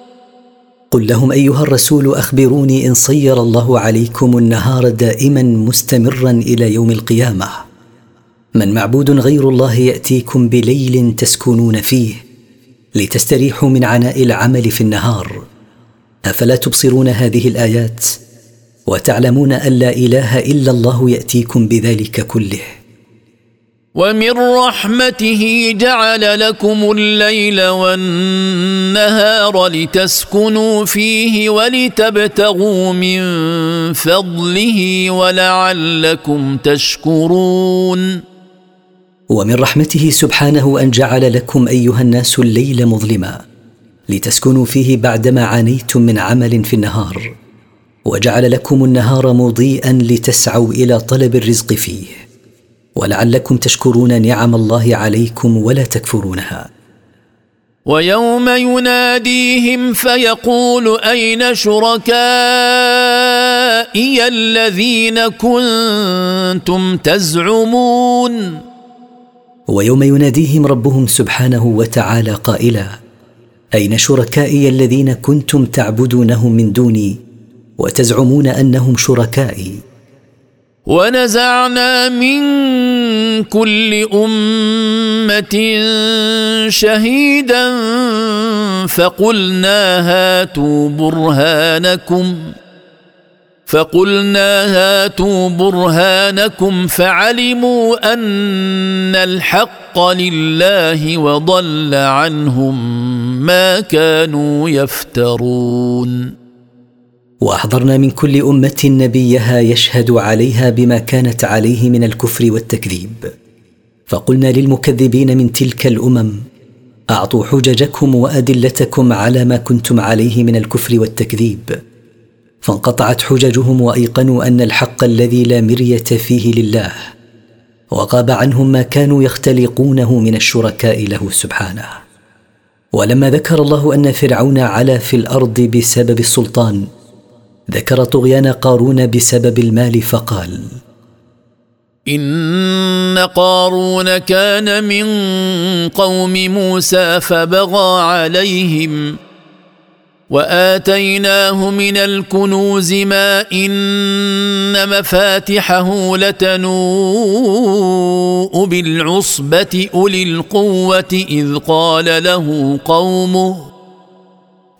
قل لهم أيها الرسول أخبروني إن صير الله عليكم النهار دائما مستمرا إلى يوم القيامة. من معبود غير الله يأتيكم بليل تسكنون فيه لتستريحوا من عناء العمل في النهار. أفلا تبصرون هذه الآيات وتعلمون أن لا إله إلا الله يأتيكم بذلك كله؟ ومن رحمته جعل لكم الليل والنهار لتسكنوا فيه ولتبتغوا من فضله ولعلكم تشكرون ومن رحمته سبحانه ان جعل لكم ايها الناس الليل مظلما لتسكنوا فيه بعدما عانيتم من عمل في النهار وجعل لكم النهار مضيئا لتسعوا إلى طلب الرزق فيه ولعلكم تشكرون نعم الله عليكم ولا تكفرونها. ويوم يناديهم فيقول أين شركائي الذين كنتم تزعمون؟ ويوم يناديهم ربهم سبحانه وتعالى قائلا أين شركائي الذين كنتم تعبدونهم من دوني وتزعمون أنهم شركائي؟ ونزعنا من كل أمة شهيدا فقلنا هاتوا برهانكم فقلنا هاتوا برهانكم فعلموا أن الحق لله وضل عنهم ما كانوا يفترون. وأحضرنا من كل أمة نبيها يشهد عليها بما كانت عليه من الكفر والتكذيب. فقلنا للمكذبين من تلك الأمم أعطوا حججكم وأدلتكم على ما كنتم عليه من الكفر والتكذيب. فانقطعت حججهم وأيقنوا أن الحق الذي لا مرية فيه لله وغاب عنهم ما كانوا يختلقونه من الشركاء له سبحانه. ولما ذكر الله أن فرعون علا في الأرض بسبب السلطان ذكر طغيان قارون بسبب المال فقال إن قارون كان من قوم موسى فبغى عليهم وآتيناه من الكنوز ما إن مفاتحه لتنوء بالعصبة أولي القوة إذ قال له قومه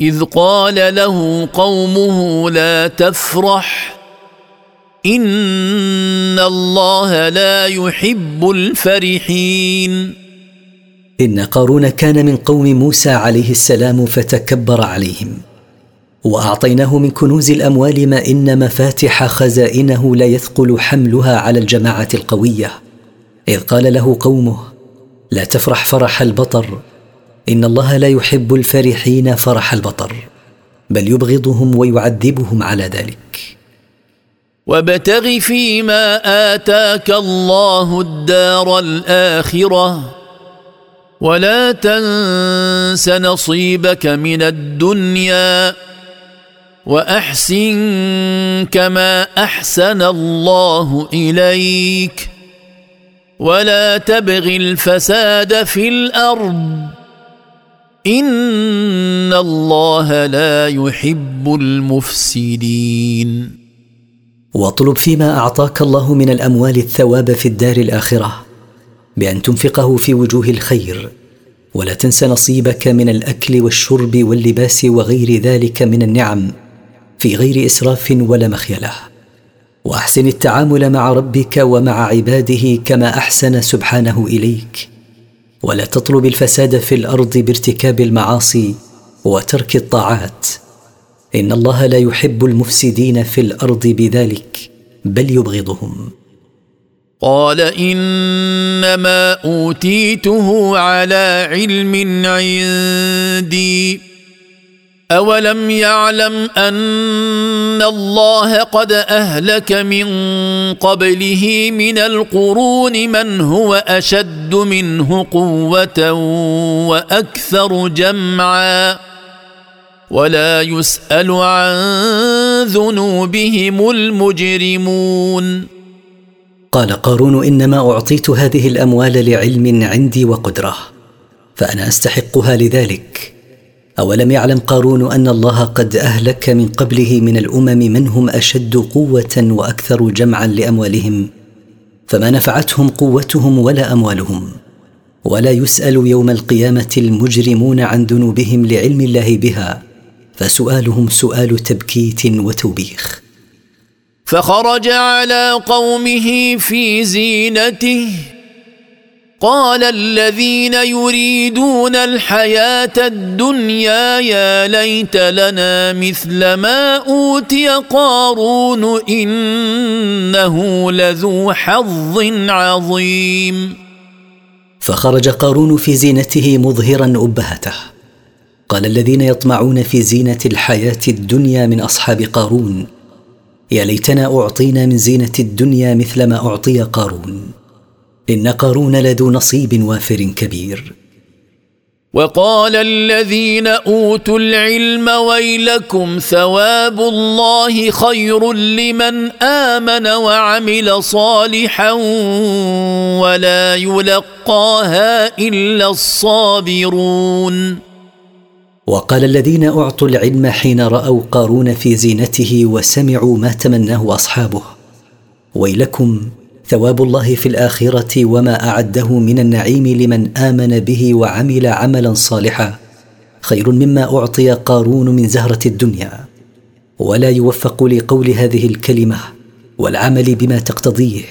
إذ قال له قومه لا تفرح إن الله لا يحب الفرحين. إن قارون كان من قوم موسى عليه السلام فتكبر عليهم وأعطيناه من كنوز الأموال ما إن مفاتح خزائنه لا يثقل حملها على الجماعة القوية. إذ قال له قومه لا تفرح فرح البطر إن الله لا يحب الفرحين فرح البطر بل يبغضهم ويعذبهم على ذلك. وابتغ فيما آتاك الله الدار الآخرة ولا تنس نصيبك من الدنيا وأحسن كما أحسن الله إليك ولا تبغ الفساد في الأرض. ان الله لا يحب المفسدين. واطلب فيما أعطاك الله من الأموال الثواب في الدار الآخرة بأن تنفقه في وجوه الخير ولا تنس نصيبك من الأكل والشرب واللباس وغير ذلك من النعم في غير إسراف ولا مخيلة. وأحسن التعامل مع ربك ومع عباده كما أحسن سبحانه إليك. ولا تطلب الفساد في الأرض بارتكاب المعاصي وترك الطاعات. إن الله لا يحب المفسدين في الأرض بذلك بل يبغضهم. قال إنما أوتيته على علم عندي. اولم يعلم ان الله قد اهلك من قبله من القرون من هو اشد منه قوه وأكثر جمعا ولا يسال عن ذنوبهم المجرمون قال قارون انما اعطيت هذه الاموال لعلم عندي وقدره فانا استحقها لذلك أولم يعلم قارون أن الله قد أهلك من قبله من الأمم من هم أشد قوة وأكثر جمعا لأموالهم فما نفعتهم قوتهم ولا أموالهم. ولا يسأل يوم القيامة المجرمون عن ذنوبهم لعلم الله بها فسؤالهم سؤال تبكيت وتوبيخ. فخرج على قومه في زينته قال الذين يريدون الحياة الدنيا يا ليت لنا مثل ما أوتي قارون إنه لذو حظ عظيم. فخرج قارون في زينته مظهرا أبهته. قال الذين يطمعون في زينة الحياة الدنيا من أصحاب قارون يا ليتنا أعطينا من زينة الدنيا مثل ما أعطي قارون. إن قارون لذو نصيب وافر كبير. وقال الذين أوتوا العلم ويلكم ثواب الله خير لمن آمن وعمل صالحا ولا يلقاها إلا الصابرون. وقال الذين أعطوا العلم حين رأوا قارون في زينته وسمعوا ما تمناه أصحابه. ويلكم ثواب الله في الآخرة وما أعده من النعيم لمن آمن به وعمل عملا صالحا. خير مما أعطي قارون من زهرة الدنيا. ولا يوفق لقول هذه الكلمة والعمل بما تقتضيه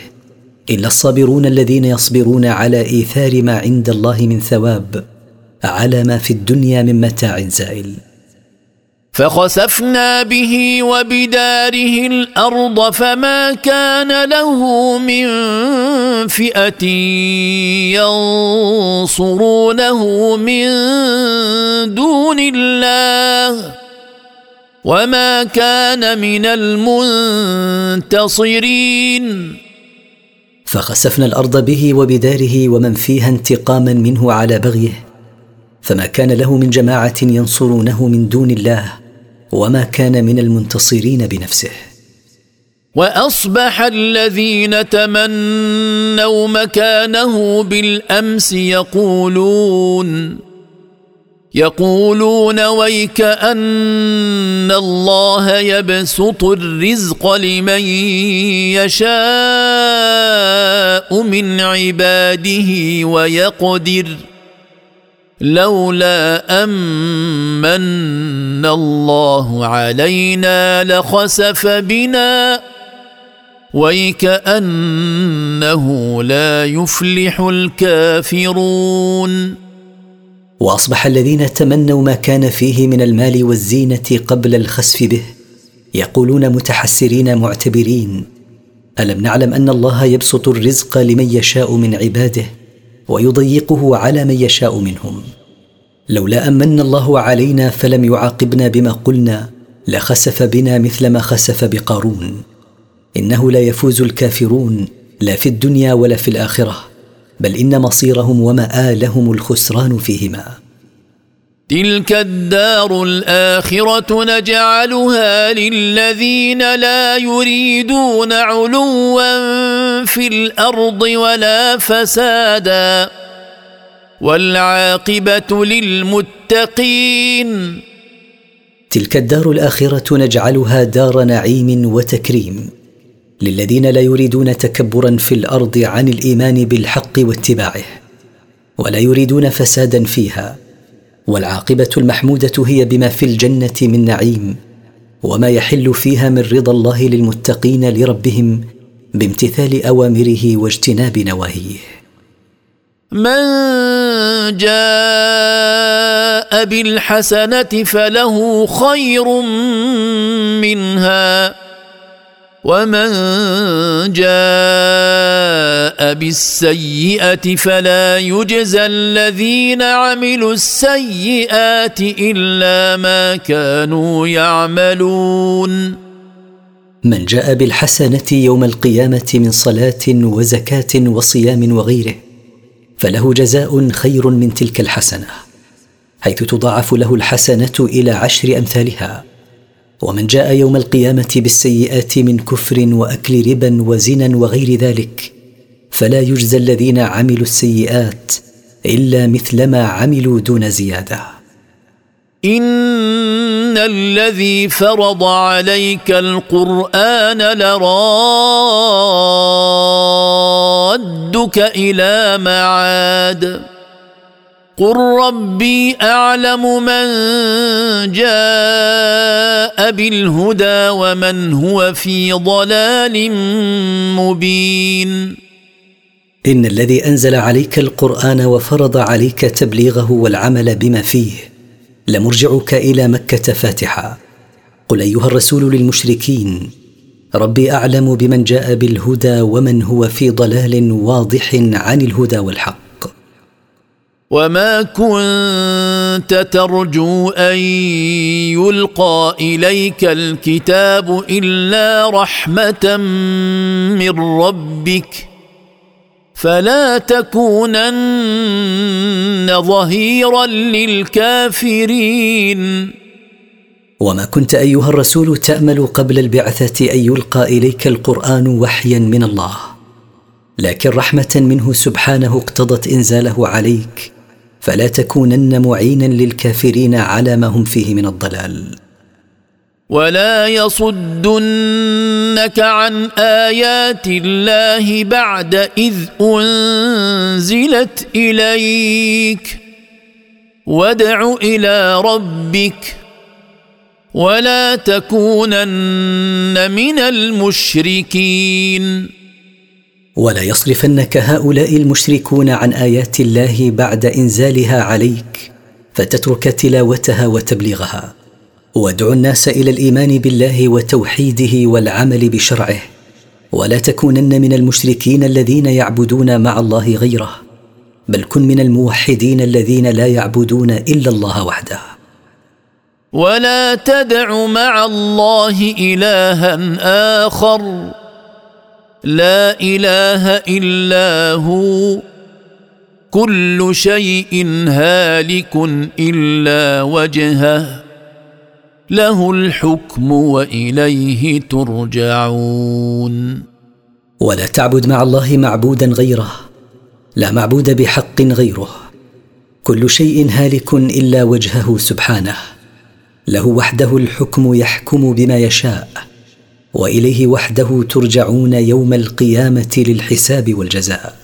إلا الصابرون الذين يصبرون على إيثار ما عند الله من ثواب على ما في الدنيا من متاع زائل. فخسفنا به وبداره الأرض فما كان له من فئة ينصرونه من دون الله وما كان من المنتصرين. فخسفنا الأرض به وبداره ومن فيها انتقاما منه على بغيه. فما كان له من جماعة ينصرونه من دون الله وما كان من المنتصرين بنفسه. وأصبح الذين تمنوا مكانه بالأمس يقولون يقولون ويك أن الله يبسط الرزق لمن يشاء من عباده ويقدر. لولا أمن الله علينا لخسف بنا ويكأنه لا يفلح الكافرون. وأصبح الذين تمنوا ما كان فيه من المال والزينة قبل الخسف به يقولون متحسرين معتبرين ألم نعلم أن الله يبسط الرزق لمن يشاء من عباده؟ ويضيقه على من يشاء منهم. لولا أمن الله علينا فلم يعاقبنا بما قلنا لخسف بنا مثل ما خسف بقارون. إنه لا يفوز الكافرون لا في الدنيا ولا في الآخرة بل إن مصيرهم ومآلهم الخسران فيهما. تلك الدار الآخرة نجعلها للذين لا يريدون علوا في الأرض ولا فسادا والعاقبة للمتقين. تلك الدار الآخرة نجعلها دار نعيم وتكريم للذين لا يريدون تكبرا في الأرض عن الإيمان بالحق واتباعه ولا يريدون فسادا فيها. والعاقبة المحمودة هي بما في الجنة من نعيم وما يحل فيها من رضا الله للمتقين لربهم بامتثال أوامره واجتناب نواهيه. من جاء بالحسنة فله خير منها ومن جاء بالسيئه فلا يجزى الذين عملوا السيئات الا ما كانوا يعملون من جاء بالحسنه يوم القيامه من صلاه وزكاه وصيام وغيره فله جزاء خير من تلك الحسنه حيث تضاعف له الحسنه إلى عشر امثالها. ومن جاء يوم القيامة بالسيئات من كفر وأكل ربا وزنا وغير ذلك فلا يجزى الذين عملوا السيئات إلا مثل ما عملوا دون زيادة. إن الذي فرض عليك القرآن لرادك إلى معاد. قل ربي اعلم من جاء بالهدى ومن هو في ضلال مبين ان الذي انزل عليك القران وفرض عليك تبليغه والعمل بما فيه لمرجعك إلى مكه فاتحا قل ايها الرسول للمشركين ربي اعلم بمن جاء بالهدى ومن هو في ضلال واضح عن الهدى والحق وما كنت ترجو ان يلقى اليك الكتاب الا رحمه من ربك فلا تكونن ظهيرا للكافرين وما كنت ايها الرسول تامل قبل البعثه ان يلقى اليك القران وحيا من الله لكن رحمه منه سبحانه اقتضت انزاله عليك فلا تكونن معينا للكافرين على ما هم فيه من الضلال. ولا يصدنك عن آيات الله بعد إذ أنزلت إليك. وادع إلى ربك. ولا تكونن من المشركين. ولا يصرفنك هؤلاء المشركون عن آيات الله بعد إنزالها عليك فتترك تلاوتها وتبليغها. وادع الناس إلى الإيمان بالله وتوحيده والعمل بشرعه. ولا تكونن من المشركين الذين يعبدون مع الله غيره. بل كن من الموحدين الذين لا يعبدون إلا الله وحده. ولا تدع مع الله إلها آخر. لا إله إلا هو. كل شيء هالك إلا وجهه. له الحكم وإليه ترجعون. ولا تعبد مع الله معبودا غيره. لا معبود بحق غيره. كل شيء هالك إلا وجهه سبحانه. له وحده الحكم يحكم بما يشاء. وإليه وحده ترجعون يوم القيامة للحساب والجزاء.